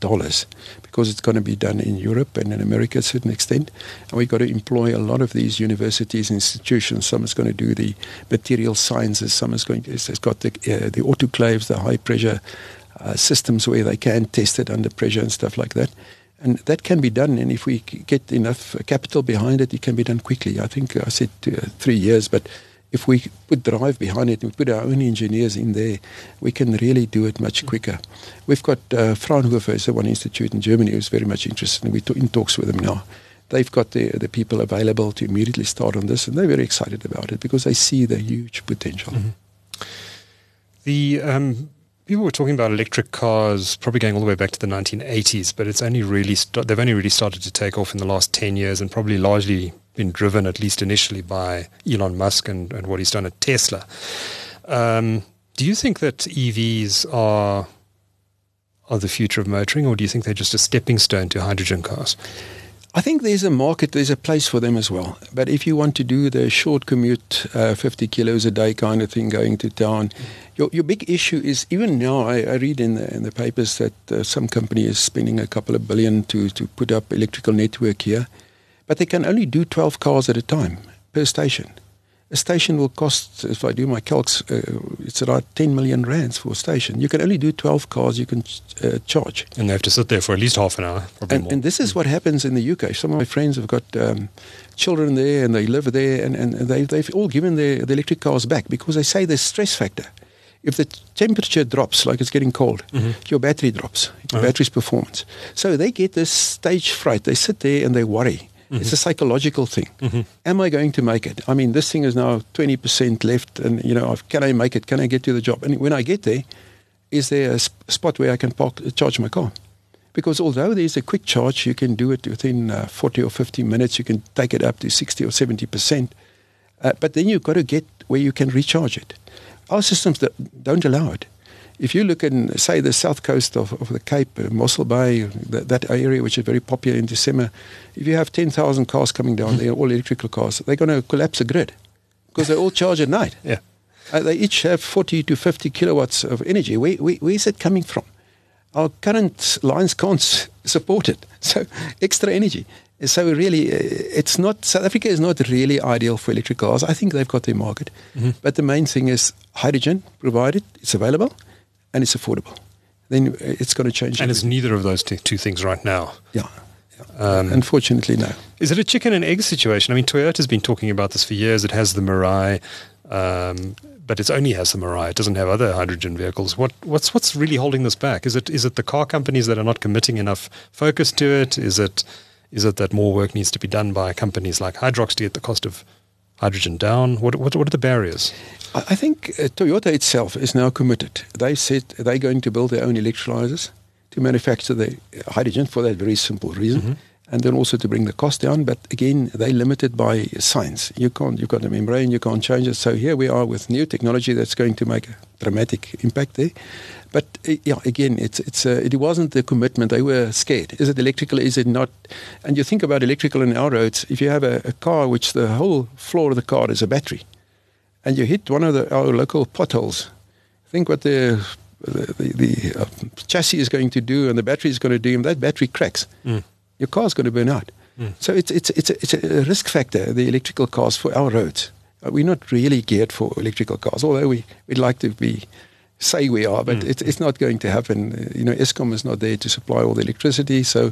because it's going to be done in Europe and in America to a certain extent. And we've got to employ a lot of these universities, institutions. Some is going to do the material sciences, some is going to, it's got the, uh, the autoclaves, the high pressure uh, systems where they can test it under pressure and stuff like that. And that can be done. And if we get enough capital behind it, it can be done quickly. I think I said uh, three years, but if we put drive behind it, and we put our own engineers in there, we can really do it much quicker. We've got uh, Fraunhofer, is one institute in Germany who's very much interested, and we're in talks with them now. They've got the, the people available to immediately start on this, and they're very excited about it because they see the huge potential. Mm-hmm. The um, people were talking about electric cars probably going all the way back to the 1980s, but it's only really st- they've only really started to take off in the last 10 years and probably largely been driven, at least initially, by Elon Musk and, and what he's done at Tesla. Um, do you think that EVs are are the future of motoring, or do you think they're just a stepping stone to hydrogen cars? I think there's a market, there's a place for them as well. But if you want to do the short commute, uh, 50 kilos a day kind of thing, going to town, your, your big issue is even now, I, I read in the, in the papers that uh, some company is spending a couple of billion to, to put up electrical network here, but they can only do 12 cars at a time per station. A station will cost, if I do my calcs, uh, it's about 10 million rands for a station. You can only do 12 cars you can uh, charge. And they have to sit there for at least half an hour. And, and, this is what happens in the UK. Some of my friends have got um, children there and they live there and, and they, they've all given their, the electric cars back because they say there's stress factor. If the temperature drops, like it's getting cold, mm-hmm. your battery drops, your uh-huh. battery's performance. So they get this stage fright. They sit there and they worry. Mm-hmm. It's a psychological thing. Mm-hmm. Am I going to make it? I mean, this thing is now 20% left, and, you know, can I make it? Can I get to the job? And when I get there, is there a sp- spot where I can park, charge my car? Because although there's a quick charge, you can do it within uh, 40 or 50 minutes. You can take it up to 60 or 70 percent. Uh, but then you've got to get where you can recharge it. Our systems don't allow it. If you look in, say, the south coast of, of the Cape, uh, Mossel Bay, that, that, area which is very popular in December, if you have 10,000 cars coming down there, all electrical cars, they're going to collapse the grid because they all charge at night. Yeah. Uh, they each have 40 to 50 kilowatts of energy. Where, where, where is it coming from? our current lines can't support it. So extra energy. So really, uh, it's not South Africa is not really ideal for electric cars. I think they've got their market, mm-hmm. but the main thing is hydrogen provided, it's available, and it's affordable. Then it's going to change. And everything. it's neither of those two, two things right now. Yeah. Um, Unfortunately, no. Is it a chicken and egg situation? I mean, Toyota's been talking about this for years. It has the Mirai. Um, but it only has the Mirai. It doesn't have other hydrogen vehicles. What what's what's really holding this back? Is it is it the car companies that are not committing enough focus to it? Is it is it that more work needs to be done by companies like Hydrox to get the cost of hydrogen down? What what what are the barriers? I think uh, Toyota itself is now committed. They said they're going to build their own electrolyzers to manufacture the hydrogen for that very simple reason. Mm-hmm and then also to bring the cost down. But again, they're limited by science. You can't, you've got a membrane, you can't change it. So here we are with new technology that's going to make a dramatic impact there. But uh, yeah, again, it's it's uh, it wasn't the commitment. They were scared. Is it electrical? Is it not? And you think about electrical in our roads. If you have a, a car which the whole floor of the car is a battery, and you hit one of the, our local potholes, think what the the, the, the uh, chassis is going to do and the battery is going to do, and that battery cracks. Mm your car's going to burn out. Mm. So it's, it's, it's, a, it's a risk factor, the electrical cars for our roads. Uh, we're not really geared for electrical cars, although we, we'd like to be say we are, but mm. it's, it's not going to happen. Uh, you know, Eskom is not there to supply all the electricity, so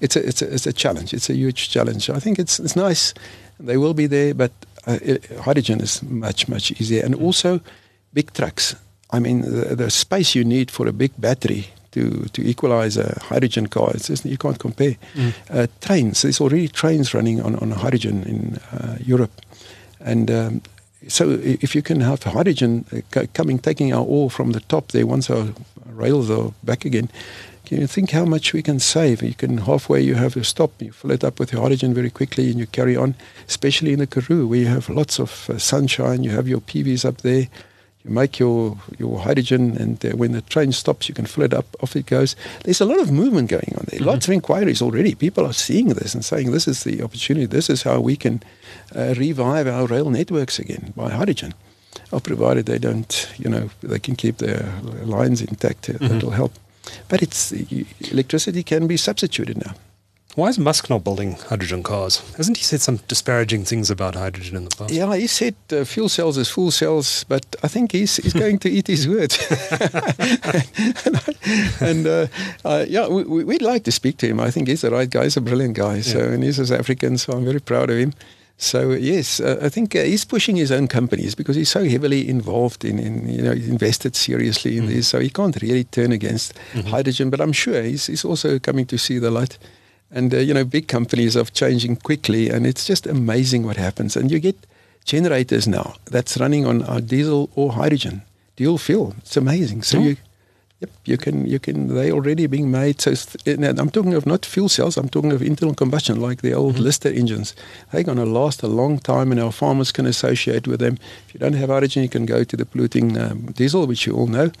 it's a, it's a, it's a challenge. It's a huge challenge. I think it's, it's nice. They will be there, but uh, hydrogen is much, much easier. And mm. also big trucks. I mean, the, the space you need for a big battery to, to equalize a hydrogen car. It's just, you can't compare. Mm. Uh, trains, there's already trains running on, on hydrogen in uh, Europe. And um, so if you can have hydrogen uh, coming, taking our ore from the top there once our rails are back again, can you think how much we can save? You can halfway you have a stop, you fill it up with your hydrogen very quickly and you carry on, especially in the Karoo where you have lots of uh, sunshine, you have your PVs up there, you make your, your hydrogen, and uh, when the train stops, you can fill it up, off it goes. There's a lot of movement going on there, mm-hmm. lots of inquiries already. People are seeing this and saying this is the opportunity, this is how we can uh, revive our rail networks again by hydrogen. Provided they don't, you know, they can keep their lines intact, uh, mm-hmm. that'll help. But it's electricity can be substituted now. Why is Musk not building hydrogen cars? Hasn't he said some disparaging things about hydrogen in the past? Yeah, he said uh, fuel cells is fuel cells, but I think he's, he's going to eat his words. and uh, uh, yeah, we, would like to speak to him. I think he's the right guy. He's a brilliant guy. Yeah. So, and he's South African, so I'm very proud of him. So yes, uh, I think uh, he's pushing his own companies because he's so heavily involved in, in you know, invested seriously in mm-hmm. this. So he can't really turn against mm-hmm. hydrogen. But I'm sure he's, he's also coming to see the light. And, uh, you know, big companies are changing quickly, and it's just amazing what happens. And you get generators now that's running on uh, diesel or hydrogen, dual fuel. It's amazing. So oh. you Yep, you can. You can. They already being made. So I'm talking of not fuel cells. I'm talking of internal combustion, like the old mm-hmm. Lister engines. They're going to last a long time, and our farmers can associate with them. If you don't have hydrogen, you can go to the polluting um, diesel, which you all know.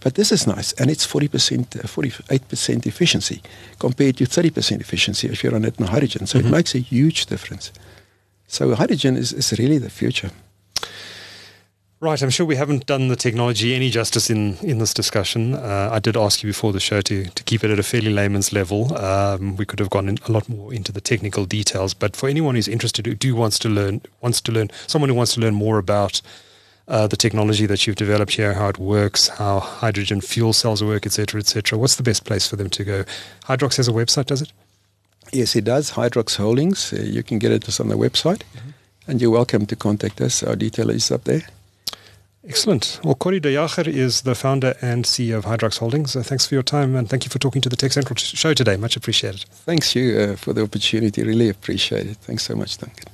But this is nice, and it's 40%, 48% uh, efficiency compared to 30% efficiency if you run it on hydrogen. So mm-hmm. it makes a huge difference. So hydrogen is, is really the future. Right, I'm sure we haven't done the technology any justice in, in this discussion. Uh, I did ask you before the show to, to keep it at a fairly layman's level. Um, we could have gone a lot more into the technical details, but for anyone who's interested, who do wants to learn, wants to learn, someone who wants to learn more about uh, the technology that you've developed here, how it works, how hydrogen fuel cells work, etc., etc. What's the best place for them to go? Hydrox has a website, does it? Yes, it does. Hydrox Holdings. Uh, you can get it on the website, mm-hmm. and you're welcome to contact us. Our detail is up there. Excellent. Well, Corrie de Jager is the founder and CEO of Hydrox Holdings. Uh, thanks for your time and thank you for talking to the TechCentral show today. Much appreciated. Thanks, you, uh, for the opportunity. Really appreciate it. Thanks so much, Duncan.